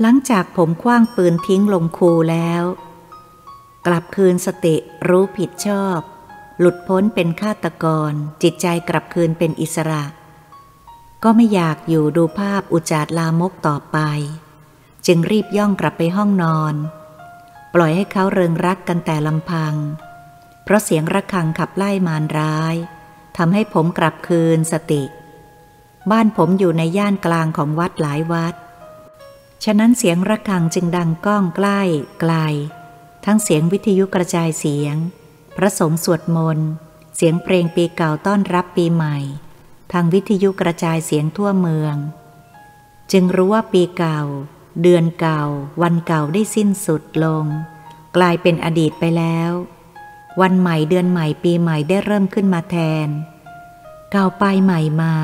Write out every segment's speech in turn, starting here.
หลังจากผมคว้างปืนทิ้งลงคูแล้ว กลับคืนสติรู้ผิดชอบ หลุดพ้นเป็นฆาตกร จิตใจกลับคืนเป็นอิสระ ก็ไม่อยากอยู่ดูภาพอุจาดลามกต่อไป จึงรีบย่องกลับไปห้องนอน ปล่อยให้เขาเริงรักกันแต่ลำพัง เพราะเสียงระฆังขับไล่มารร้ายทำให้ผมกลับคืนสติ บ้านผมอยู่ในย่านกลางของวัดหลายวัด ฉะนั้นเสียงระฆังจึงดังก้องใกล้ไกล ทั้งเสียงวิทยุกระจายเสียง พระสงฆ์สวดมนต์ เสียงเพลงปีเก่าต้อนรับปีใหม่ ทางวิทยุกระจายเสียงทั่วเมือง จึงรู้ว่าปีเก่า เดือนเก่า วันเก่าได้สิ้นสุดลง กลายเป็นอดีตไปแล้ว วันใหม่เดือนใหม่ปีใหม่ได้เริ่มขึ้นมาแทน เก่าไปใหม่มา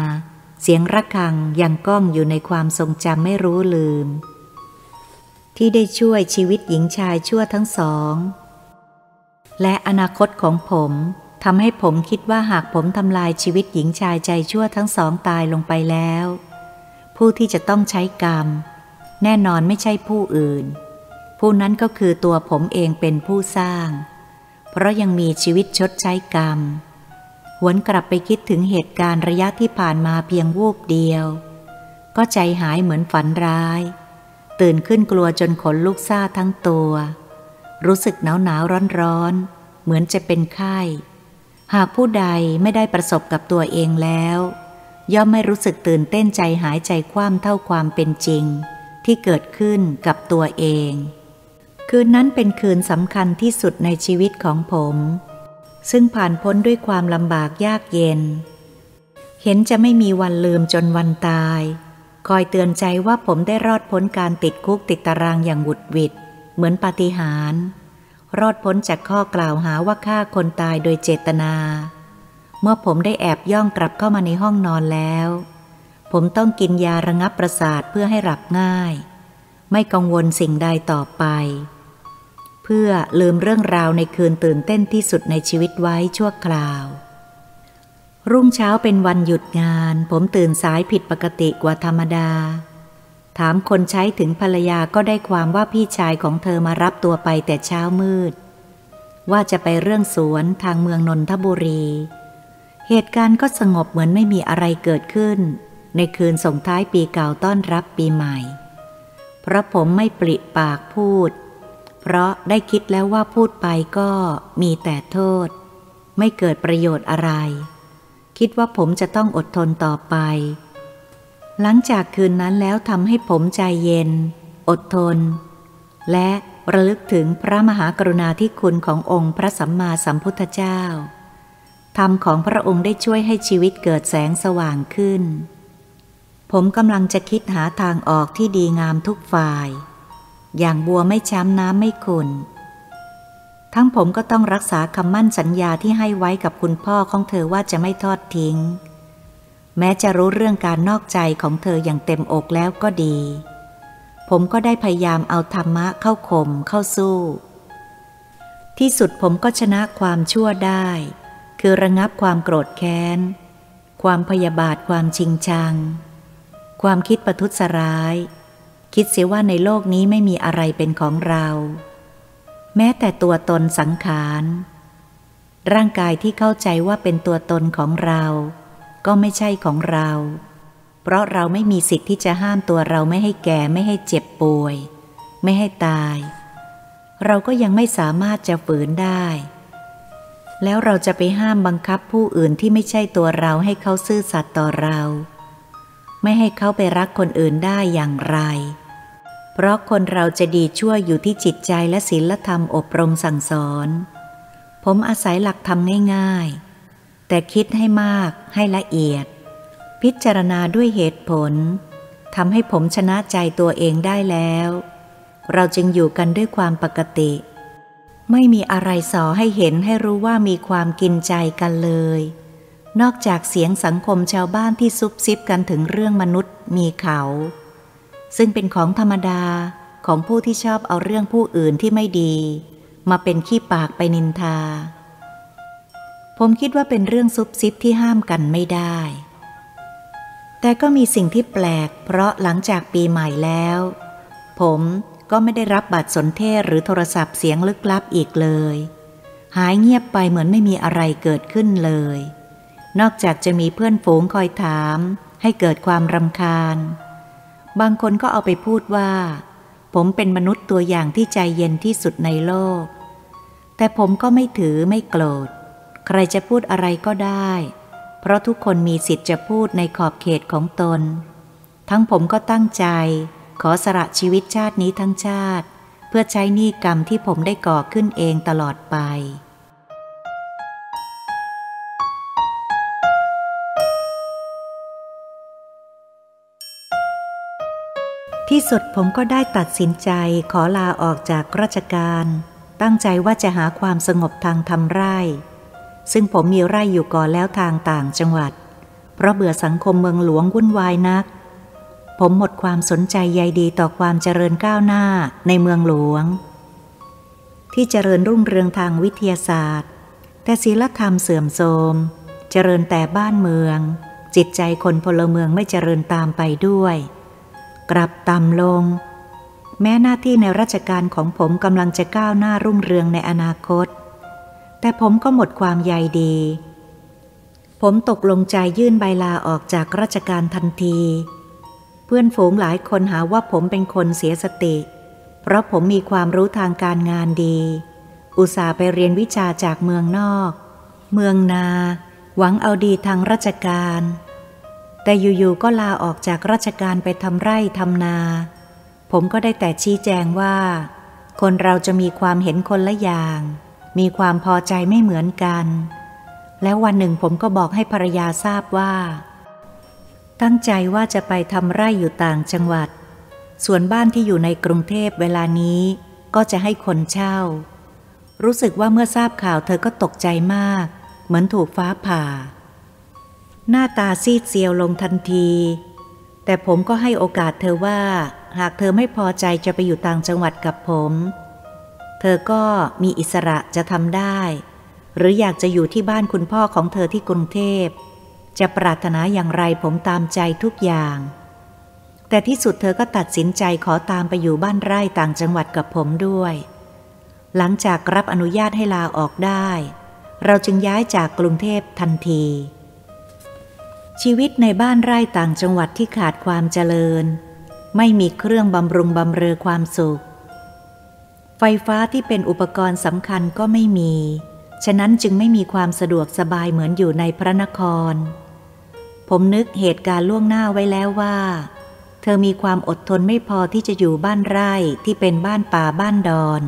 เสียงระฆังยังก้องอยู่ในความทรงจำไม่รู้ลืม ที่ได้ช่วยชีวิตหญิงชายชั่วทั้งสอง และอนาคตของผมทำให้ผมคิดว่าหากผมทำลายชีวิตหญิงชายใจชั่วทั้งสองตายลงไปแล้ว ผู้ที่จะต้องใช้กรรม แน่นอนไม่ใช่ผู้อื่น ผู้นั้นก็คือตัวผมเองเป็นผู้สร้าง เพราะยังมีชีวิตชดใช้กรรม หวนกลับไปคิดถึงเหตุการณ์ระยะที่ผ่านมาเพียงวูบเดียว ก็ใจหายเหมือนฝันร้าย ตื่นขึ้นกลัวจนขนลุกซาทั้งตัว รู้สึกหนาวหนาวร้อนร้อน เหมือนจะเป็นไข้ หากผู้ใดไม่ได้ประสบกับตัวเองแล้ว ย่อมไม่รู้สึกตื่นเต้นใจหายใจคว่ำเท่าความเป็นจริง ที่เกิดขึ้นกับตัวเอง คืนนั้นเป็นคืนสำคัญที่สุดในชีวิตของผม ซึ่งผ่านพ้นด้วยความลำบากยากเย็น เห็นจะไม่มีวันลืมจนวันตาย คอยเตือนใจว่าผมได้รอดพ้นการติดคุกติดตารางอย่างหวุดหวิด เหมือนปาฏิหาริย์รอดพ้นจากข้อกล่าวหาว่าฆ่าคนตายโดยเจตนา เมื่อผมได้แอบย่องกลับเข้ามาในห้องนอนแล้ว ผมต้องกินยาระงับประสาทเพื่อให้หลับง่าย ไม่กังวลสิ่งใดต่อไป พื่อลืมเรื่องราวในคืนตื่นเต้นที่สุดในชีวิตไว้ชั่วคราว รุ่งเช้าเป็นวันหยุดงาน ผมตื่นสายผิดปกติกว่าธรรมดา ถามคนใช้ถึงภรรยาก็ได้ความว่าพี่ชายของเธอมารับตัวไปแต่เช้ามืด ว่าจะไปเรื่องสวนทางเมืองนนทบุรี เหตุการณ์ก็สงบเหมือนไม่มีอะไรเกิดขึ้น ในคืนส่งท้ายปีเก่าต้อนรับปีใหม่ เพราะผมไม่ปริปากพูด เพราะได้คิดแล้วว่าพูดไปก็มีแต่โทษ ไม่เกิดประโยชน์อะไร คิดว่าผมจะต้องอดทนต่อไป หลังจากคืนนั้นแล้วทำให้ผมใจเย็น อดทน และระลึกถึงพระมหากรุณาธิคุณขององค์พระสัมมาสัมพุทธเจ้า ธรรมของพระองค์ได้ช่วยให้ชีวิตเกิดแสงสว่างขึ้น ผมกำลังจะคิดหาทางออกที่ดีงามทุกฝ่าย อย่างบัวไม่ช้ำน้ำไม่ขุนทั้งผมก็ต้องรักษาคำมั่นสัญญาที่ให้ไว้กับคุณพ่อของเธอว่าจะไม่ทอดทิ้ง แม้จะรู้เรื่องการนอกใจของเธออย่างเต็มอกแล้วก็ดี ผมก็ได้พยายามเอาธรรมะเข้าข่มเข้าสู้ ที่สุดผมก็ชนะความชั่วได้ คือระงับความโกรธแค้น ความพยาบาทความชิงชัง ความคิดประทุษร้าย คิดเสียว่าในโลกนี้ไม่มีอะไรเป็นของเรา แม้แต่ตัวตนสังขาร ร่างกายที่เข้าใจว่าเป็นตัวตนของเรา ก็ไม่ใช่ของเรา เพราะเราไม่มีสิทธิ์ที่จะห้ามตัวเราไม่ให้แก่ไม่ให้เจ็บป่วย ไม่ให้ตาย เราก็ยังไม่สามารถจะฝืนได้ แล้วเราจะไปห้ามบังคับผู้อื่นที่ไม่ใช่ตัวเราให้เขาซื่อสัตย์ต่อเรา ไม่ให้เขาไปรักคนอื่นได้อย่างไร เพราะคนเราจะดีชั่วอยู่ที่จิตใจและศีลธรรมอบรมสั่งสอน ผมอาศัยหลักธรรมง่าย ๆ แต่คิดให้มากให้ละเอียด พิจารณาด้วยเหตุผลทำให้ผมชนะใจตัวเองได้แล้ว เราจึงอยู่กันด้วยความปกติ ไม่มีอะไรสอให้เห็นให้รู้ว่ามีความกินใจกันเลย นอกจากเสียงสังคมชาวบ้านที่ซุบซิบกันถึงเรื่องมนุษย์มีเขา ซึ่งเป็นของธรรมดาของผู้ที่ชอบเอาเรื่องผู้อื่นที่ไม่ดี มาเป็นขี้ปากไปนินทา ผมคิดว่าเป็นเรื่องซุบซิบที่ห้ามกันไม่ได้ แต่ก็มีสิ่งที่แปลก เพราะหลังจากปีใหม่แล้ว ผมก็ไม่ได้รับบัตรสนเทศหรือโทรศัพท์เสียงลึกลับอีกเลย หายเงียบไปเหมือนไม่มีอะไรเกิดขึ้นเลย นอกจากจะมีเพื่อนฝูงคอยถาม ให้เกิดความรำคาญ บางคนก็เอาไปพูดว่า ผมเป็นมนุษย์ตัวอย่างที่ใจเย็นที่สุดในโลก แต่ผมก็ไม่ถือไม่โกรธ ใครจะพูดอะไรก็ได้ เพราะทุกคนมีสิทธิ์จะพูดในขอบเขตของตน ทั้งผมก็ตั้งใจ ขอสละชีวิตชาตินี้ทั้งชาติ เพื่อใช้หนี้กรรมที่ผมได้ก่อขึ้นเองตลอดไป ที่สุดผมก็ได้ตัดสินใจขอลาออกจากราชการ ตั้งใจว่าจะหาความสงบทางทำไร่ ซึ่งผมมีไร่อยู่ก่อนแล้วทางต่างจังหวัด เพราะเบื่อสังคมเมืองหลวงวุ่นวายนัก ผมหมดความสนใจใยดีต่อความเจริญก้าวหน้าในเมืองหลวง ที่เจริญรุ่งเรืองทางวิทยาศาสตร์ แต่ศีลธรรมเสื่อมโทรม เจริญแต่บ้านเมือง จิตใจคนพลเมืองไม่เจริญตามไปด้วย กลับต่ำลง แม้หน้าที่ในราชการของผมกำลังจะก้าวหน้ารุ่งเรืองในอนาคต แต่ผมก็หมดความใยดี ผมตกลงใจยื่นใบลาออกจากราชการทันที เพื่อนฝูงหลายคนหาว่าผมเป็นคนเสียสติ เพราะผมมีความรู้ทางการงานดี อุตส่าห์ไปเรียนวิชาจากเมืองนอก เมืองนา หวังเอาดีทางราชการ แต่อยู่ๆก็ลาออกจากราชการไปทำไร่ทำนา ผมก็ได้แต่ชี้แจงว่า คนเราจะมีความเห็นคนละอย่าง มีความพอใจไม่เหมือนกัน แล้ววันหนึ่งผมก็บอกให้ภรรยาทราบว่า ตั้งใจว่าจะไปทำไร่อยู่ต่างจังหวัด ส่วนบ้านที่อยู่ในกรุงเทพเวลานี้ก็จะให้คนเช่า รู้สึกว่าเมื่อทราบข่าวเธอก็ตกใจมาก เหมือนถูกฟ้าผ่า หน้าตาซีดเซียวลงทันที แต่ผมก็ให้โอกาสเธอว่า หากเธอไม่พอใจจะไปอยู่ต่างจังหวัดกับผม เธอก็มีอิสระจะทำได้ หรืออยากจะอยู่ที่บ้านคุณพ่อของเธอที่กรุงเทพ จะปรารถนาอย่างไรผมตามใจทุกอย่าง แต่ที่สุดเธอก็ตัดสินใจขอตามไปอยู่บ้านไร่ต่างจังหวัดกับผมด้วย หลังจากรับอนุญาตให้ลาออกได้ เราจึงย้ายจากกรุงเทพทันที ชีวิตในบ้านไร่ต่างจังหวัดที่ขาดความเจริญ ไม่มีเครื่องบำรุงบำเรอความสุข ไฟฟ้าที่เป็นอุปกรณ์สำคัญก็ไม่มี ฉะนั้นจึงไม่มีความสะดวกสบายเหมือนอยู่ในพระนคร ผมนึกเหตุการณ์ล่วงหน้าไว้แล้วว่า เธอมีความอดทนไม่พอที่จะอยู่บ้านไร่ที่เป็นบ้านป่าบ้านดอน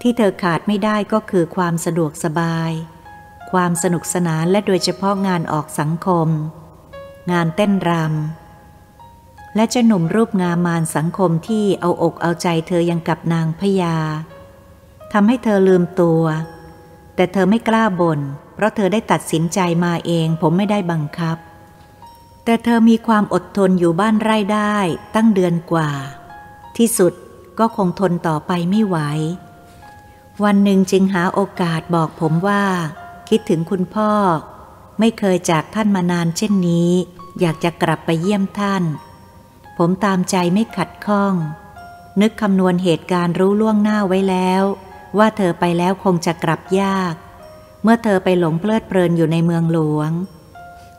ที่เธอขาดไม่ได้ก็คือความสะดวกสบาย ความสนุกสนานและโดยเฉพาะงานออกสังคม งานเต้นรำและเจะหนุ่มรูปงามมานสังคมที่เอาอกเอาใจเธอยังกับนางพญาทำให้เธอลืมตัว แต่เธอไม่กล้าบน่นเพราะเธอได้ตัดสินใจมาเองผมไม่ได้บังคับ แต่เธอมีความอดทนอยู่บ้านไร่ได้ตั้งเดือนกว่า ที่สุดก็คงทนต่อไปไม่ไหว วันหนึ่งจึงหาโอกาสบอกผมว่า คิดถึงคุณพ่อ ไม่เคยจากท่านมานานเช่นนี้ อยากจะกลับไปเยี่ยมท่าน ผมตามใจไม่ขัดข้อง นึกคำนวณเหตุการณ์รู้ล่วงหน้าไว้แล้ว ว่าเธอไปแล้วคงจะกลับยาก เมื่อเธอไปหลงเพลิดเพลินอยู่ในเมืองหลวง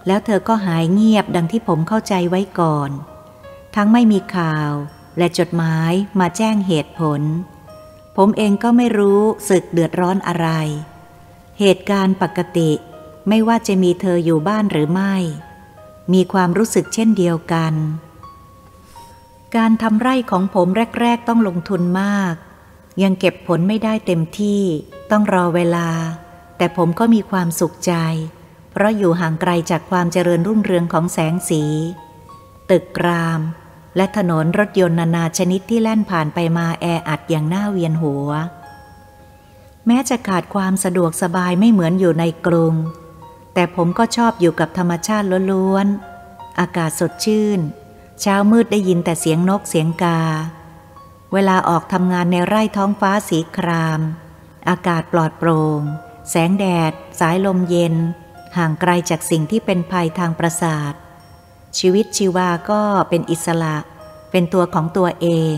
แล้วเธอก็หายเงียบดังที่ผมเข้าใจไว้ก่อน ทั้งไม่มีข่าวและจดหมายมาแจ้งเหตุผล ผมเองก็ไม่รู้สึกเดือดร้อนอะไร เหตุการณ์ปกติ ไม่ว่าจะมีเธออยู่บ้านหรือไม่ มีความรู้สึกเช่นเดียวกัน การทำไร่ของผมแรก ๆ ต้องลงทุนมาก ยังเก็บผลไม่ได้เต็มที่ต้องรอเวลา แต่ผมก็มีความสุขใจ เพราะอยู่ห่างไกลจากความเจริญรุ่งเรืองของแสงสี ตึกกราม และถนนรถยนต์นานาชนิดที่แล่นผ่านไปมาแออัดอย่างน่าเวียนหัว แม้จะขาดความสะดวกสบายไม่เหมือนอยู่ในกรุง แต่ผมก็ชอบอยู่กับธรรมชาติล้วนๆ อากาศสดชื่น เช้ามืดได้ยินแต่เสียงนกเสียงกา เวลาออกทำงานในไร่ท้องฟ้าสีคราม อากาศปลอดโปร่ง แสงแดด สายลมเย็น ห่างไกลจากสิ่งที่เป็นภัยทางประสาท ชีวิตชีวาก็เป็นอิสระ เป็นตัวของตัวเอง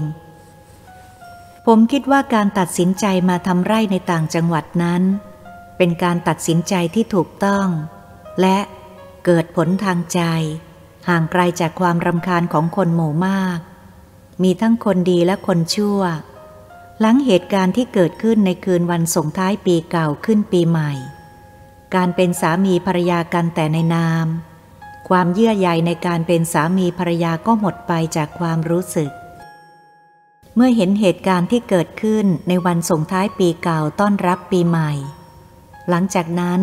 ผมคิดว่าการตัดสินใจมาทำไร่ในต่างจังหวัดนั้น เป็นการตัดสินใจที่ถูกต้อง และเกิดผลทางใจ ห่างไกลจากความรำคาญของคนหมู่มาก มีทั้งคนดีและคนชั่ว หลังเหตุการณ์ที่เกิดขึ้นในคืนวันส่งท้ายปีเก่าขึ้นปีใหม่ การเป็นสามีภรรยากันแต่ในนาม ความเยื่อใยในการเป็นสามีภรรยาก็หมดไปจากความรู้สึก เมื่อเห็นเหตุการณ์ที่เกิดขึ้นในวันส่งท้ายปีเก่าต้อนรับปีใหม่ หลังจากนั้น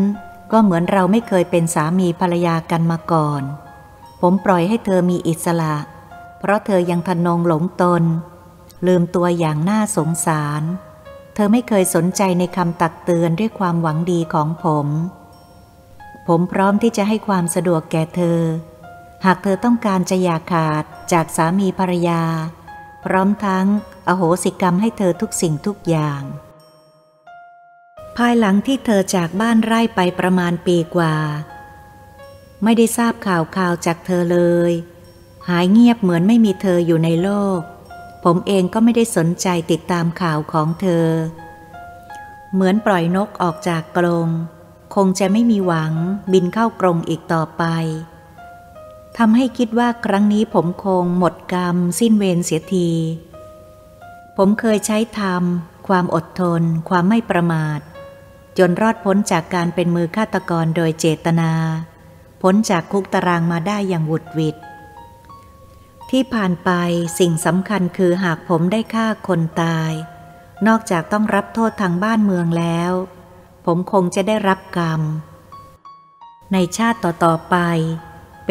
ก็เหมือนเราไม่เคยเป็นสามีภรรยากันมาก่อน ผมปล่อยให้เธอมีอิสระ เพราะเธอยังทนงหลงตน ลืมตัวอย่างน่าสงสาร เธอไม่เคยสนใจในคำตักเตือนด้วยความหวังดีของผม ผมพร้อมที่จะให้ความสะดวกแก่เธอ หากเธอต้องการจะอยาขาดจากสามีภรรยา พร้อมทั้งอโหสิกรรมให้เธอทุกสิ่งทุกอย่าง ภายหลังที่เธอจากบ้านไร่ไปประมาณปีกว่า ไม่ได้ทราบข่าวข่าวจากเธอเลย หายเงียบเหมือนไม่มีเธออยู่ในโลก ผมเองก็ไม่ได้สนใจติดตามข่าวของเธอ เหมือนปล่อยนกออกจากกรงคงจะไม่มีหวังบินเข้ากรงอีกต่อไป ทำให้คิดว่าครั้งนี้ผมคงหมดกรรม สิ้นเวรเสียที ผมเคยใช้ธรรม ความอดทน ความไม่ประมาท จนรอดพ้นจากการเป็นมือฆาตกรโดยเจตนา พ้นจากคุกตารางมาได้อย่างวุดวิดที่ผ่านไปสิ่งสำคัญคือหากผมได้ฆ่าคนตาย นอกจากต้องรับโทษทางบ้านเมืองแล้ว ผมคงจะได้รับกรรม ในชาติต่อๆไป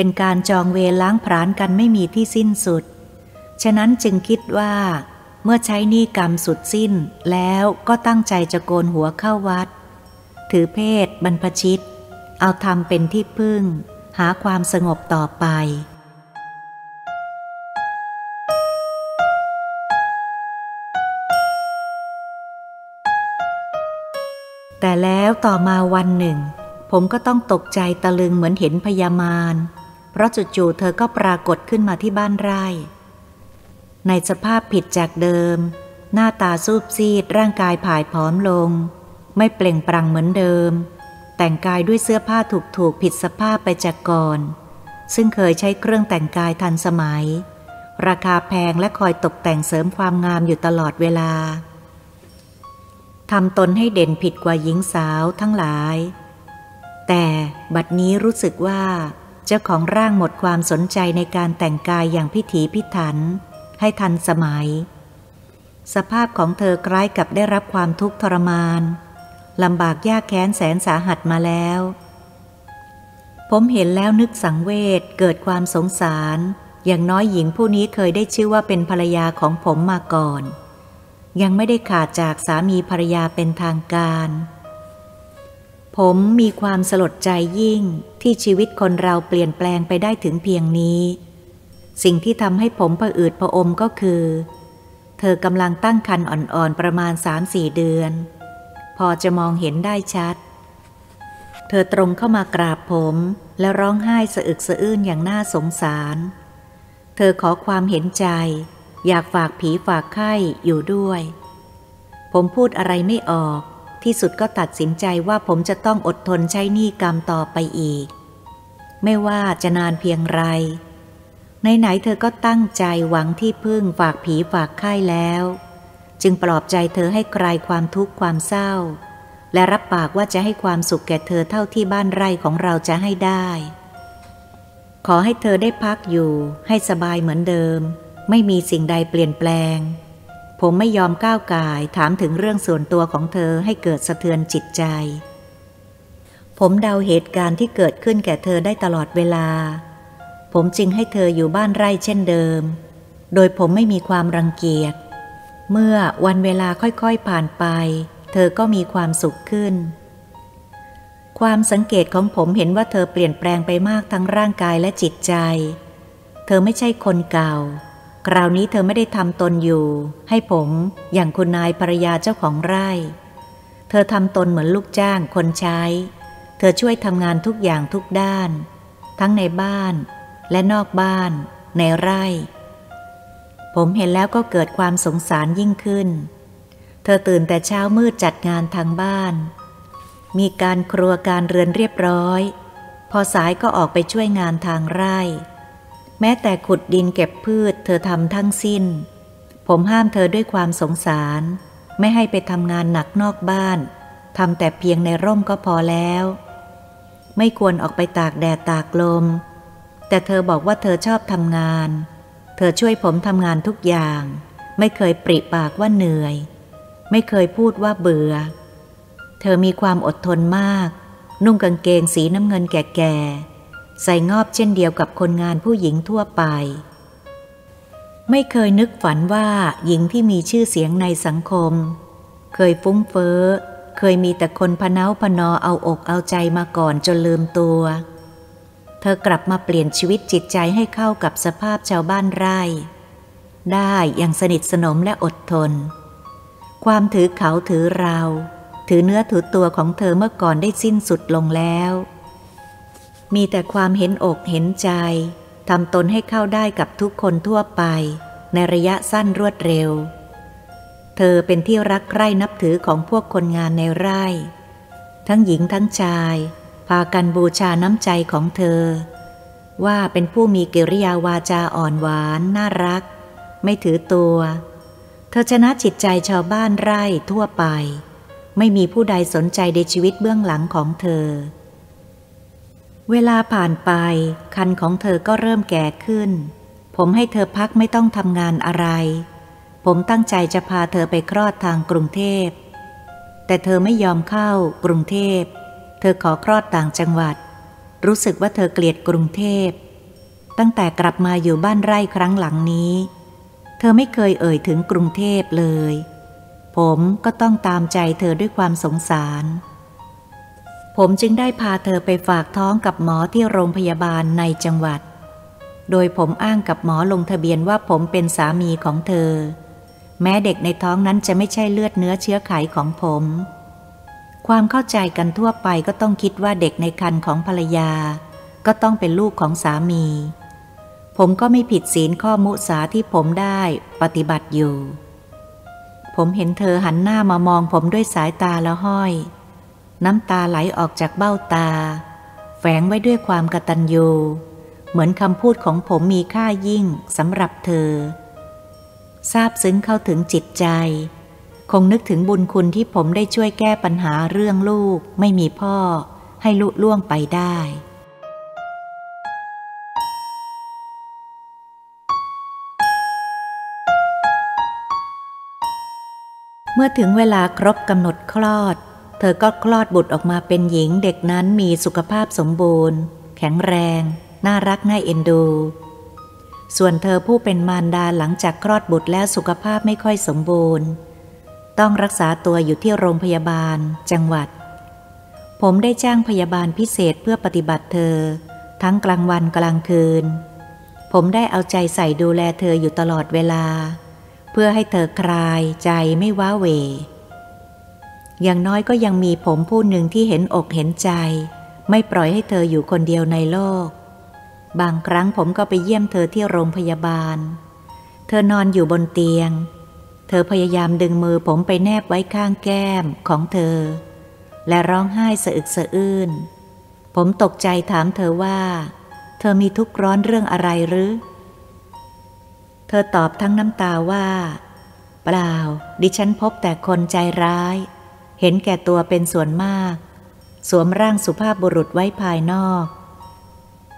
เป็นการจองเวรล้างผลาญกันไม่มีที่สิ้นสุด ฉะนั้นจึงคิดว่า เมื่อใช้หนี้กรรมสุดสิ้นแล้วก็ตั้งใจจะโกนหัวเข้าวัด ถือเพศบรรพชิต เอาธรรมเป็นที่พึ่ง หาความสงบต่อไปแต่แล้วต่อมาวันหนึ่ง ผมก็ต้องตกใจตะลึงเหมือนเห็นพยามาร เพราะจู่ๆเธอก็ปรากฏขึ้นมาที่บ้านไร่ ในสภาพผิดจากเดิม หน้าตาซูบซีดร่างกายผายผอมลง ไม่เปล่งปลั่งเหมือนเดิม แต่งกายด้วยเสื้อผ้าถูกๆผิดสภาพไปจากก่อน ซึ่งเคยใช้เครื่องแต่งกายทันสมัย ราคาแพงและคอยตกแต่งเสริมความงามอยู่ตลอดเวลาทำตนให้เด่นผิดกว่าหญิงสาวทั้งหลาย แต่บัดนี้รู้สึกว่า เจ้าของร่างหมดความสนใจในการแต่งกายอย่างพิถีพิถัน ให้ทันสมัย สภาพของเธอคล้ายกับได้รับความทุกข์ทรมานลำบากยากแค้นแสนสาหัสมาแล้ว ผมเห็นแล้วนึกสังเวชเกิดความสงสาร อย่างน้อยหญิงผู้นี้เคยได้ชื่อว่าเป็นภรรยาของผมมาก่อน ยังไม่ได้ขาดจากสามีภรรยาเป็นทางการ ผมมีความสลดใจยิ่งที่ชีวิตคนเราเปลี่ยนแปลงไปได้ถึงเพียงนี้ สิ่งที่ทำให้ผมผะอืดผะอมก็คือ เธอกำลังตั้งครรภ์อ่อนๆประมาณสามสี่เดือน พอจะมองเห็นได้ชัด เธอตรงเข้ามากราบผมและร้องไห้สะอึกสะอื้นอย่างน่าสงสาร เธอขอความเห็นใจ อยากฝากผีฝากไข้อยู่ด้วย ผมพูดอะไรไม่ออก ที่สุดก็ตัดสินใจว่าผมจะต้องอดทนใช้หนี้กรรมต่อไปอีก ไม่ว่าจะนานเพียงไรไหนๆเธอก็ตั้งใจหวังที่พึ่งฝากผีฝากไข้แล้ว จึงปลอบใจเธอให้คลายความทุกข์ความเศร้า และรับปากว่าจะให้ความสุขแก่เธอเท่าที่บ้านไร่ของเราจะให้ได้ ขอให้เธอได้พักอยู่ ให้สบายเหมือนเดิม ไม่มีสิ่งใดเปลี่ยนแปลง ผมไม่ยอมก้าวกายถามถึงเรื่องส่วนตัวของเธอให้เกิดสะเทือนจิตใจ ผมเดาเหตุการณ์ที่เกิดขึ้นแก่เธอได้ตลอดเวลา ผมจึงให้เธออยู่บ้านไร่เช่นเดิม โดยผมไม่มีความรังเกียจ เมื่อวันเวลาค่อยๆผ่านไป เธอก็มีความสุขขึ้น ความสังเกตของผมเห็นว่าเธอเปลี่ยนแปลงไปมากทั้งร่างกายและจิตใจ เธอไม่ใช่คนเก่า คราวนี้เธอไม่ได้ทำตนอยู่ ให้ผมอย่างคุณนายภรรยาเจ้าของไร่ เธอทำตนเหมือนลูกจ้างคนใช้ เธอช่วยทำงานทุกอย่างทุกด้าน ทั้งในบ้าน และนอกบ้าน ในไร่ ผมเห็นแล้วก็เกิดความสงสารยิ่งขึ้น เธอตื่นแต่เช้ามืดจัดงานทางบ้าน มีการครัวการเรือนเรียบร้อย พอสายก็ออกไปช่วยงานทางไร่ แม้แต่ขุดดินเก็บพืชเธอทำทั้งสิ้น ผมห้ามเธอด้วยความสงสาร ไม่ให้ไปทำงานหนักนอกบ้านทำแต่เพียงในร่มก็พอแล้ว ไม่ควรออกไปตากแดดตากลม แต่เธอบอกว่าเธอชอบทำงาน เธอช่วยผมทำงานทุกอย่าง ไม่เคยปริปากว่าเหนื่อย ไม่เคยพูดว่าเบื่อ เธอมีความอดทนมาก นุ่งกางเกงสีน้ำเงินแก่ๆ ใส่งอบเช่นเดียวกับคนงานผู้หญิงทั่วไป ไม่เคยนึกฝันว่าหญิงที่มีชื่อเสียงในสังคม เคยฟุ้งเฟ้อ เคยมีแต่คนพเนาพนอเอาอกเอาใจมาก่อนจนลืมตัว เธอกลับมาเปลี่ยนชีวิตจิตใจให้เข้ากับสภาพชาวบ้านไร่ ได้อย่างสนิทสนมและอดทน ความถือเขาถือเรา ถือเนื้อถือตัวของเธอเมื่อก่อนได้สิ้นสุดลงแล้ว มีแต่ความเห็นอกเห็นใจทำตนให้เข้าได้กับทุกคนทั่วไป ในระยะสั้นรวดเร็ว เธอเป็นที่รักใคร่นับถือของพวกคนงานในไร่ ทั้งหญิงทั้งชาย พากันบูชาน้ำใจของเธอ ว่าเป็นผู้มีกิริยาวาจาอ่อนหวานน่ารัก ไม่ถือตัว เธอชนะจิตใจชาวบ้านไร่ทั่วไป ไม่มีผู้ใดสนใจในชีวิตเบื้องหลังของเธอ เวลาผ่านไป คันของเธอก็เริ่มแก่ขึ้น ผมให้เธอพักไม่ต้องทำงานอะไร ผมตั้งใจจะพาเธอไปคลอดทางกรุงเทพ แต่เธอไม่ยอมเข้ากรุงเทพ เธอขอคลอดต่างจังหวัด รู้สึกว่าเธอเกลียดกรุงเทพ ตั้งแต่กลับมาอยู่บ้านไร่ครั้งหลังนี้ เธอไม่เคยเอ่ยถึงกรุงเทพเลย ผมก็ต้องตามใจเธอด้วยความสงสาร ผมจึงได้พาเธอไปฝากท้องกับหมอที่โรงพยาบาลในจังหวัด โดยผมอ้างกับหมอลงทะเบียนว่าผมเป็นสามีของเธอ แม้เด็กในท้องนั้นจะไม่ใช่เลือดเนื้อเชื้อไขของผม ความเข้าใจกันทั่วไปก็ต้องคิดว่าเด็กในครรภ์ของภรรยา ก็ต้องเป็นลูกของสามี ผมก็ไม่ผิดศีลข้อมุสาที่ผมได้ปฏิบัติอยู่ ผมเห็นเธอหันหน้ามามองผมด้วยสายตาแล้วห้อย น้ำตาไหลออกจากเบ้าตา แฝงไว้ด้วยความกตัญญูเหมือนคำพูดของผมมีค่ายิ่งสำหรับเธอทราบซึ้งเข้าถึงจิตใจ คงนึกถึงบุญคุณที่ผมได้ช่วยแก้ปัญหาเรื่องลูกไม่มีพ่อ ให้ลุล่วงไปได้ เมื่อถึงเวลาครบกำหนดคลอด เธอก็คลอดบุตรออกมาเป็นหญิงเด็กนั้นมีสุขภาพสมบูรณ์ แข็งแรง น่ารักน่าเอ็นดู ส่วนเธอผู้เป็นมารดาหลังจากคลอดบุตรแล้วสุขภาพไม่ค่อยสมบูรณ์ ต้องรักษาตัวอยู่ที่โรงพยาบาล จังหวัด ผมได้จ้างพยาบาลพิเศษเพื่อปฏิบัติเธอ ทั้งกลางวันกลางคืน ผมได้เอาใจใส่ดูแลเธออยู่ตลอดเวลา เพื่อให้เธอคลายใจไม่ว้าเหว อย่างน้อยก็ยังมีผมผู้หนึ่งที่เห็นอกเห็นใจ ไม่ปล่อยให้เธออยู่คนเดียวในโลก บางครั้งผมก็ไปเยี่ยมเธอที่โรงพยาบาล เธอนอนอยู่บนเตียง เธอพยายามดึงมือผมไปแนบไว้ข้างแก้มของเธอ และร้องไห้สะอึกสะอื้น ผมตกใจถามเธอว่า เธอมีทุกข์ร้อนเรื่องอะไรหรือ เธอตอบทั้งน้ำตาว่า เปล่า ดิฉันพบแต่คนใจร้าย เห็นแก่ตัวเป็นส่วนมาก สวมร่างสุภาพบุรุษไว้ภายนอก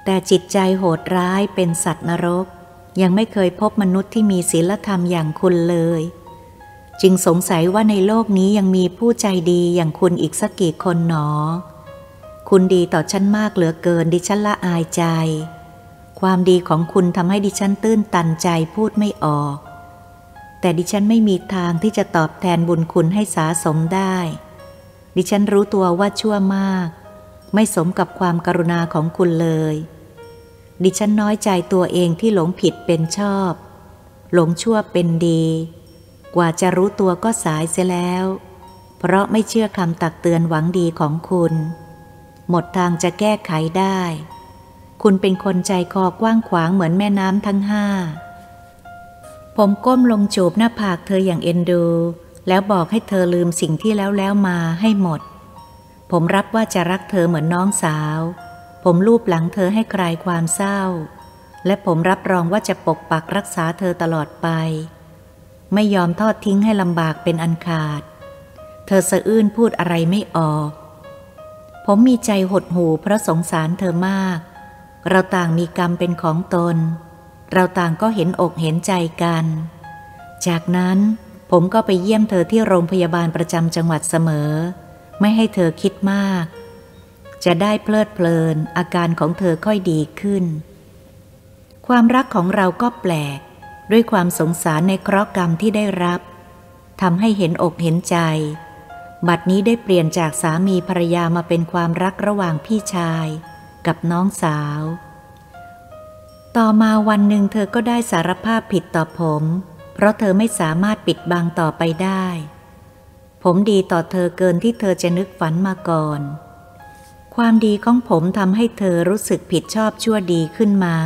แต่จิตใจโหดร้ายเป็นสัตว์นรก ยังไม่เคยพบมนุษย์ที่มีศีลธรรมอย่างคุณเลย จึงสงสัยว่าในโลกนี้ยังมีผู้ใจดีอย่างคุณอีกสักกี่คนหนอ คุณดีต่อฉันมากเหลือเกินดิฉันละอายใจ ความดีของคุณทำให้ดิฉันตื้นตันใจพูดไม่ออก แต่ดิฉันไม่มีทางที่จะตอบแทนบุญคุณให้สาสมได้ ดิฉันรู้ตัวว่าชั่วมาก ไม่สมกับความกรุณาของคุณเลย ดิฉันน้อยใจตัวเองที่หลงผิดเป็นชอบ หลงชั่วเป็นดี กว่าจะรู้ตัวก็สายเสียแล้ว เพราะไม่เชื่อคำตักเตือนหวังดีของคุณ หมดทางจะแก้ไขได้ คุณเป็นคนใจคอกว้างขวางเหมือนแม่น้ำทั้งห้า ผมก้มลงจูบหน้าผากเธออย่างเอ็นดู แล้วบอกให้เธอลืมสิ่งที่แล้วแล้วมาให้หมด ผมรับว่าจะรักเธอเหมือนน้องสาว ผมลูบหลังเธอให้คลายความเศร้า และผมรับรองว่าจะปกปักรักษาเธอตลอดไป ไม่ยอมทอดทิ้งให้ลำบากเป็นอันขาด เธอสะอื้นพูดอะไรไม่ออก ผมมีใจหดหูเพราะสงสารเธอมาก เราต่างมีกรรมเป็นของตน เราต่างก็เห็นอกเห็นใจกัน จากนั้นผมก็ไปเยี่ยมเธอที่โรงพยาบาลประจำจังหวัดเสมอ ไม่ให้เธอคิดมาก จะได้เพลิดเพลินอาการของเธอค่อยดีขึ้น ความรักของเราก็แปลก ด้วยความสงสารในเคราะห์กรรมที่ได้รับทำให้เห็นอกเห็นใจ บัดนี้ได้เปลี่ยนจากสามีภรรยามาเป็นความรักระหว่างพี่ชาย กับน้องสาว ต่อมาวันหนึ่งเธอก็ได้สารภาพผิดต่อผม เพราะเธอไม่สามารถปิดบังต่อไปได้ ผมดีต่อเธอเกินที่เธอจะนึกฝันมาก่อน ความดีของผมทำให้เธอรู้สึกผิดชอบชั่วดีขึ้นมา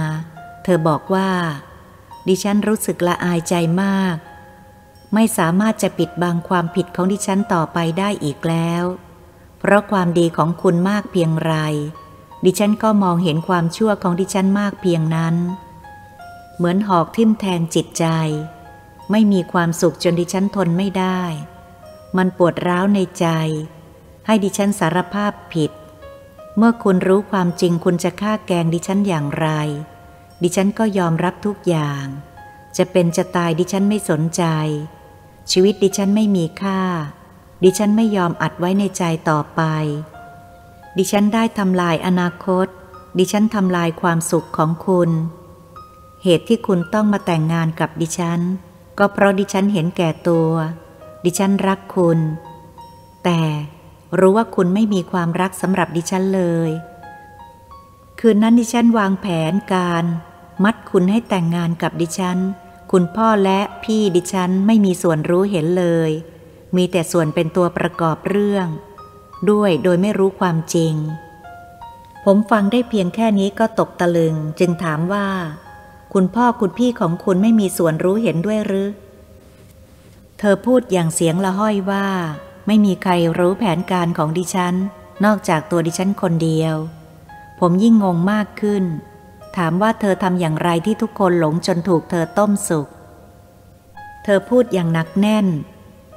เธอบอกว่า ดิฉันรู้สึกละอายใจมาก ไม่สามารถจะปิดบังความผิดของดิฉันต่อไปได้อีกแล้ว เพราะความดีของคุณมากเพียงไร ดิฉันก็มองเห็นความชั่วของดิฉันมากเพียงนั้น เหมือนหอกทิ่มแทงจิตใจ ไม่มีความสุขจนดิฉันทนไม่ได้ มันปวดร้าวในใจ ให้ดิฉันสารภาพผิด เมื่อคุณรู้ความจริงคุณจะฆ่าแกงดิฉันอย่างไร ดิฉันก็ยอมรับทุกอย่าง จะเป็นจะตายดิฉันไม่สนใจ ชีวิตดิฉันไม่มีค่า ดิฉันไม่ยอมอัดไว้ในใจต่อไป ดิฉันได้ทำลายอนาคต ดิฉันทำลายความสุขของคุณ เหตุที่คุณต้องมาแต่งงานกับดิฉัน ก็เพราะดิฉันเห็นแก่ตัว ดิฉันรักคุณ แต่รู้ว่าคุณไม่มีความรักสำหรับดิฉันเลย คืนนั้นดิฉันวางแผนการ มัดคุณให้แต่งงานกับดิฉัน คุณพ่อและพี่ดิฉันไม่มีส่วนรู้เห็นเลย มีแต่ส่วนเป็นตัวประกอบเรื่อง ด้วยโดยไม่รู้ความจริง ผมฟังได้เพียงแค่นี้ก็ตกตะลึง จึงถามว่า คุณพ่อคุณพี่ของคุณไม่มีส่วนรู้เห็นด้วยหรือ เธอพูดอย่างเสียงละห้อยว่า ไม่มีใครรู้แผนการของดิฉัน นอกจากตัวดิฉันคนเดียว ผมยิ่งงงมากขึ้น ถามว่าเธอทำอย่างไรที่ทุกคนหลงจนถูกเธอต้มสุก เธอพูดอย่างหนักแน่น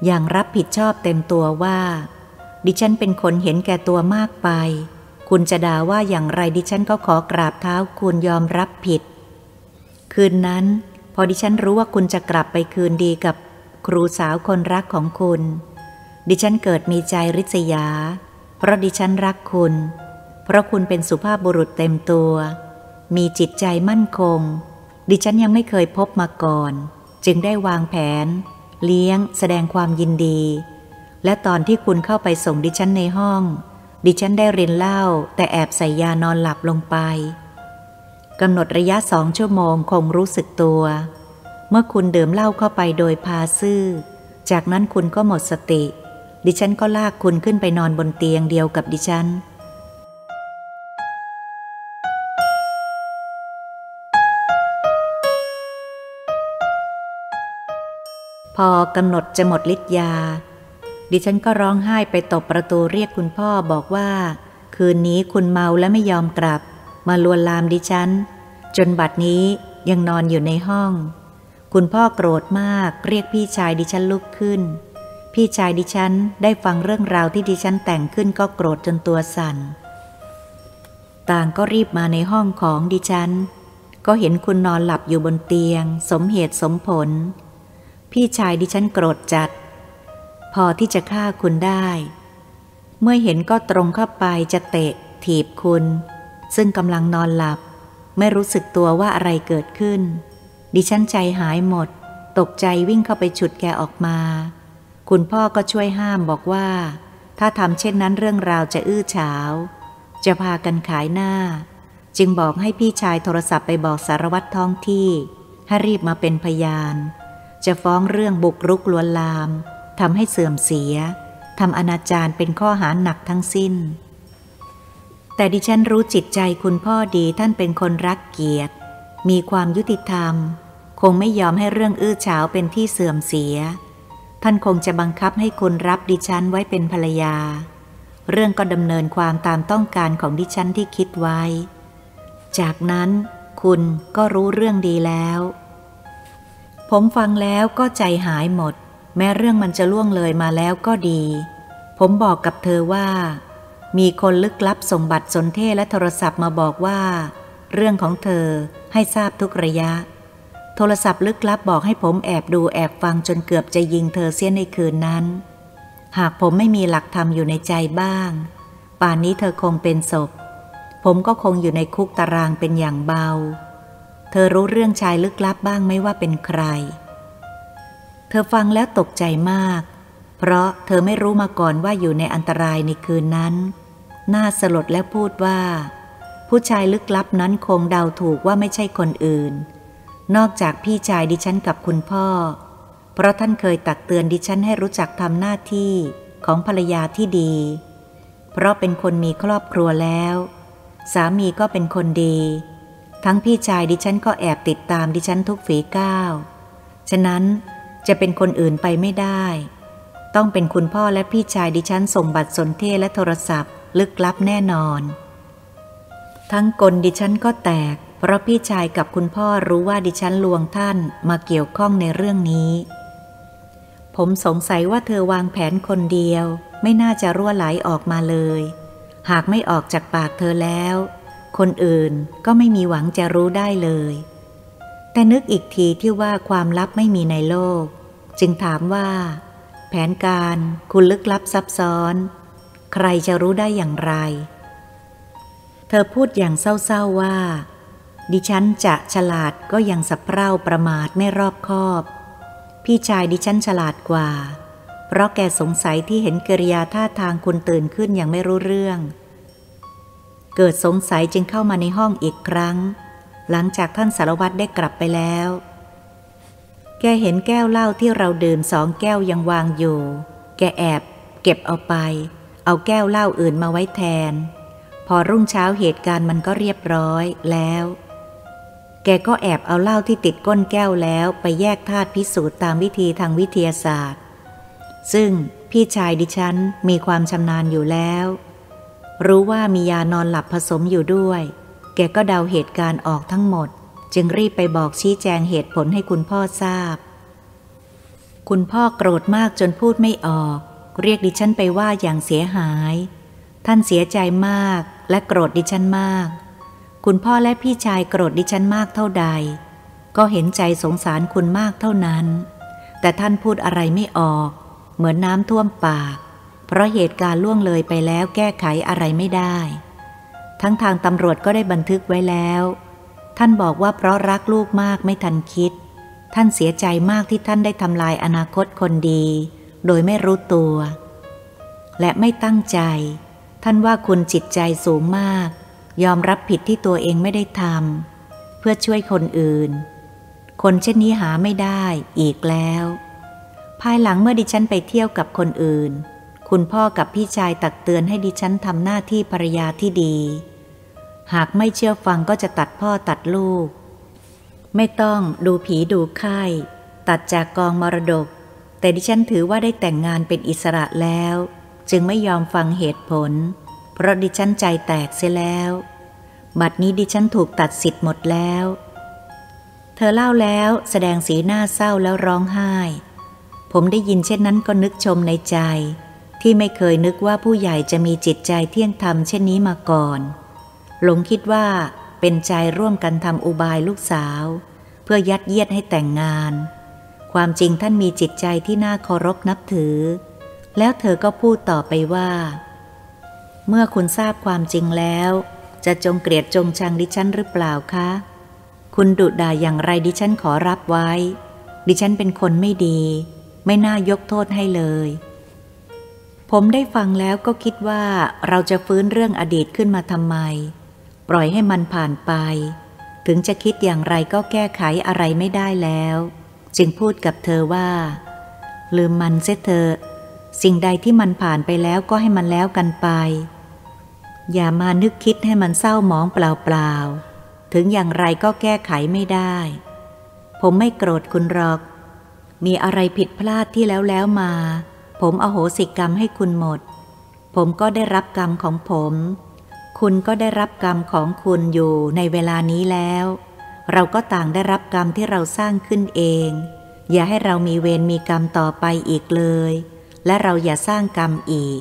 อย่างรับผิดชอบเต็มตัวว่า ดิฉันเป็นคนเห็นแก่ตัวมากไป คุณจะด่าว่าอย่างไรดิฉันก็ขอกราบเท้าคุณยอมรับผิด คืนนั้น พอดิฉันรู้ว่าคุณจะกลับไปคืนดีกับครูสาวคนรักของคุณ ดิฉันเกิดมีใจริษยา เพราะดิฉันรักคุณ เพราะคุณเป็นสุภาพบุรุษเต็มตัว มีจิตใจมั่นคง ดิฉันยังไม่เคยพบมาก่อน จึงได้วางแผน เลี้ยง แสดงความยินดี และตอนที่คุณเข้าไปส่งดิฉันในห้อง ดิฉันได้เรินเหล้าแต่แอบใส่ยานอนหลับลงไปกำหนดระยะสองชั่วโมงคงรู้สึกตัว เมื่อคุณดื่มเหล้าเข้าไปโดยพาซื่อ จากนั้นคุณก็หมดสติ ดิฉันก็ลากคุณขึ้นไปนอนบนเตียงเดียวกับดิฉันพอกำหนดจะหมดฤทธิ์ยา ดิฉันก็ร้องไห้ไปตบประตูเรียกคุณพ่อบอกว่า คืนนี้คุณเมาและไม่ยอมกลับ มาลวนลามดิฉัน จนบัดนี้ยังนอนอยู่ในห้อง คุณพ่อโกรธมากเรียกพี่ชายดิฉันลุกขึ้น พี่ชายดิฉันได้ฟังเรื่องราวที่ดิฉันแต่งขึ้นก็โกรธจนตัวสั่น ต่างก็รีบมาในห้องของดิฉัน ก็เห็นคุณนอนหลับอยู่บนเตียง สมเหตุสมผล พี่ชายดิฉันโกรธจัด อที่จะฆ่าคุณได้ เมื่อเห็นก็ตรงเข้าไปจะเตะ ถีบคุณ ซึ่งกำลังนอนหลับ ไม่รู้สึกตัวว่าอะไรเกิดขึ้น ดิฉันใจหายหมด ตกใจวิ่งเข้าไปฉุดแกออกมา คุณพ่อก็ช่วยห้ามบอกว่า ถ้าทำเช่นนั้นเรื่องราวจะอื้อฉาว จะพากันขายหน้า จึงบอกให้พี่ชายโทรศัพท์ไปบอกสารวัตรท้องที่ ให้รีบมาเป็นพยาน จะฟ้องเรื่องบุกรุกลวนลาม ทำให้เสื่อมเสียทำอนาจารเป็นข้อหาหนักทั้งสิ้น แต่ดิฉันรู้จิตใจคุณพ่อดีท่านเป็นคนรักเกียรติ มีความยุติธรรม คงไม่ยอมให้เรื่องอื้อฉาวเป็นที่เสื่อมเสีย ท่านคงจะบังคับให้คุณรับดิฉันไว้เป็นภรรยา เรื่องก็ดำเนินความตามต้องการของดิฉันที่คิดไว้ จากนั้นคุณก็รู้เรื่องดีแล้ว ผมฟังแล้วก็ใจหายหมด แม้เรื่องมันจะล่วงเลยมาแล้วก็ดี ผมบอกกับเธอว่า มีคนลึกลับส่งบัตรสนเทศและโทรศัพท์มาบอกว่า เรื่องของเธอให้ทราบทุกระยะ โทรศัพท์ลึกลับบอกให้ผมแอบดูแอบฟังจนเกือบจะยิงเธอเสียในคืนนั้น หากผมไม่มีหลักธรรมอยู่ในใจบ้าง ป่านนี้เธอคงเป็นศพ ผมก็คงอยู่ในคุกตารางเป็นอย่างเบา เธอรู้เรื่องชายลึกลับบ้างไหมว่าเป็นใคร เธอฟังแล้วตกใจมาก เพราะเธอไม่รู้มาก่อนว่าอยู่ในอันตรายในคืนนั้น น่าสลดและพูดว่า ผู้ชายลึกลับนั้นคงเดาถูกว่าไม่ใช่คนอื่น นอกจากพี่ชายดิฉันกับคุณพ่อ เพราะท่านเคยตักเตือนดิฉันให้รู้จักทำหน้าที่ของภรรยาที่ดี เพราะเป็นคนมีครอบครัวแล้ว สามีก็เป็นคนดี ทั้งพี่ชายดิฉันก็แอบติดตามดิฉันทุกฝีก้าว ฉะนั้น จะเป็นคนอื่นไปไม่ได้ ต้องเป็นคุณพ่อและพี่ชายดิฉันส่งบัตรสนเทศและโทรศัพท์ ลึกลับแน่นอน ทั้งกลดิฉันก็แตก เพราะพี่ชายกับคุณพ่อรู้ว่าดิฉันลวงท่านมาเกี่ยวข้องในเรื่องนี้ ผมสงสัยว่าเธอวางแผนคนเดียว ไม่น่าจะรั่วไหลออกมาเลย หากไม่ออกจากปากเธอแล้ว คนอื่นก็ไม่มีหวังจะรู้ได้เลยแต่นึกอีกทีที่ว่าความลับไม่มีในโลก จึงถามว่า แผนการคุณลึกลับซับซ้อน ใครจะรู้ได้อย่างไร เธอพูดอย่างเศร้าๆว่า ดิฉันจะฉลาดก็ยังสับเพร่าประมาทไม่รอบคอบ พี่ชายดิฉันฉลาดกว่า เพราะแกสงสัยที่เห็นกิริยาท่าทางคุณตื่นขึ้นย่างไม่รู้เรื่อง เกิดสงสัยจึงเข้ามาในห้องอีกครั้ง หลังจากท่านสารวัตรได้กลับไปแล้ว แกเห็นแก้วเหล้าที่เราดื่มสองแก้วยังวางอยู่ แกแอบเก็บเอาไป เอาแก้วเหล้าอื่นมาไว้แทน พอรุ่งเช้าเหตุการณ์มันก็เรียบร้อยแล้ว แกก็แอบเอาเหล้าที่ติดก้นแก้วแล้วไปแยกธาตุพิสูจน์ตามวิธีทางวิทยาศาสตร์ ซึ่งพี่ชายดิฉันมีความชำนาญอยู่แล้ว รู้ว่ามียานอนหลับผสมอยู่ด้วย แกก็เดาเหตุการณ์ออกทั้งหมด จึงรีบไปบอกชี้แจงเหตุผลให้คุณพ่อทราบ คุณพ่อโกรธมากจนพูดไม่ออก เรียกดิฉันไปว่าอย่างเสียหาย ท่านเสียใจมากและโกรธดิฉันมาก คุณพ่อและพี่ชายโกรธดิฉันมากเท่าใด ก็เห็นใจสงสารคุณมากเท่านั้น แต่ท่านพูดอะไรไม่ออก เหมือนน้ำท่วมปาก เพราะเหตุการณ์ล่วงเลยไปแล้วแก้ไขอะไรไม่ได้ ทั้งทางตำรวจก็ได้บันทึกไว้แล้ว ท่านบอกว่าเพราะรักลูกมากไม่ทันคิด ท่านเสียใจมากที่ท่านได้ทำลายอนาคตคนดี โดยไม่รู้ตัว และไม่ตั้งใจ ท่านว่าคุณจิตใจสูงมาก ยอมรับผิดที่ตัวเองไม่ได้ทำเพื่อช่วยคนอื่น คนเช่นนี้หาไม่ได้อีกแล้ว ภายหลังเมื่อดิฉันไปเที่ยวกับคนอื่น คุณพ่อกับพี่ชายตักเตือนให้ดิฉันทำหน้าที่ภรรยาที่ดี หากไม่เชื่อฟังก็จะตัดพ่อตัดลูก ไม่ต้องดูผีดูไข้ตัดจากกองมรดก แต่ดิฉันถือว่าได้แต่งงานเป็นอิสระแล้ว จึงไม่ยอมฟังเหตุผล เพราะดิฉันใจแตกเสียแล้ว บัดนี้ดิฉันถูกตัดสิทธิ์หมดแล้ว เธอเล่าแล้วแสดงสีหน้าเศร้าแล้วร้องไห้ ผมได้ยินเช่นนั้นก็นึกชมในใจ ที่ไม่เคยนึกว่าผู้ใหญ่จะมีจิตใจเที่ยงธรรมเช่นนี้มาก่อน หลงคิดว่าเป็นใจร่วมกันทำอุบายลูกสาว เพื่อยัดเยียดให้แต่งงาน ความจริงท่านมีจิตใจที่น่าเคารพนับถือ แล้วเธอก็พูดต่อไปว่า เมื่อคุณทราบความจริงแล้ว จะจงเกลียดจงชังดิฉันหรือเปล่าคะ คุณดุด่าอย่างไรดิฉันขอรับไว้ ดิฉันเป็นคนไม่ดี ไม่น่ายกโทษให้เลยผมได้ฟังแล้วก็คิดว่าเราจะฟื้นเรื่องอดีตขึ้นมาทำไม ปล่อยให้มันผ่านไป ถึงจะคิดอย่างไรก็แก้ไขอะไรไม่ได้แล้ว จึงพูดกับเธอว่า ลืมมันเสียเถอะสิ่งใดที่มันผ่านไปแล้วก็ให้มันแล้วกันไป อย่ามานึกคิดให้มันเศร้าหมองเปล่าๆ ถึงอย่างไรก็แก้ไขไม่ได้ ผมไม่โกรธคุณหรอก มีอะไรผิดพลาดที่แล้วแล้วมา ผมอโหสิกรรมให้คุณหมด ผมก็ได้รับกรรมของผม คุณก็ได้รับกรรมของคุณอยู่ในเวลานี้แล้ว เราก็ต่างได้รับกรรมที่เราสร้างขึ้นเอง อย่าให้เรามีเวรมีกรรมต่อไปอีกเลย และเราอย่าสร้างกรรมอีก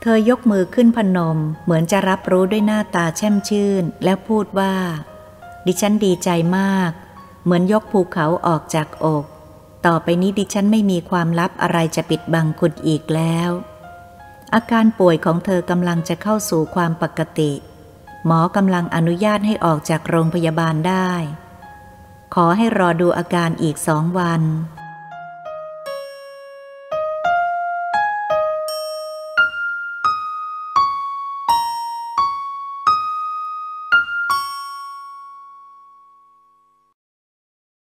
เธอยกมือขึ้นพนม เหมือนจะรับรู้ด้วยหน้าตาแช่มชื่น แล้วพูดว่า ดิฉันดีใจมาก เหมือนยกภูเขาออกจากอก ต่อไปนี้ดิฉันไม่มีความลับอะไรจะปิดบังคุณอีกแล้ว อาการป่วยของเธอกำลังจะเข้าสู่ความปกติ หมอกำลังอนุญาตให้ออกจากโรงพยาบาลได้ ขอให้รอดูอาการอีกสองวัน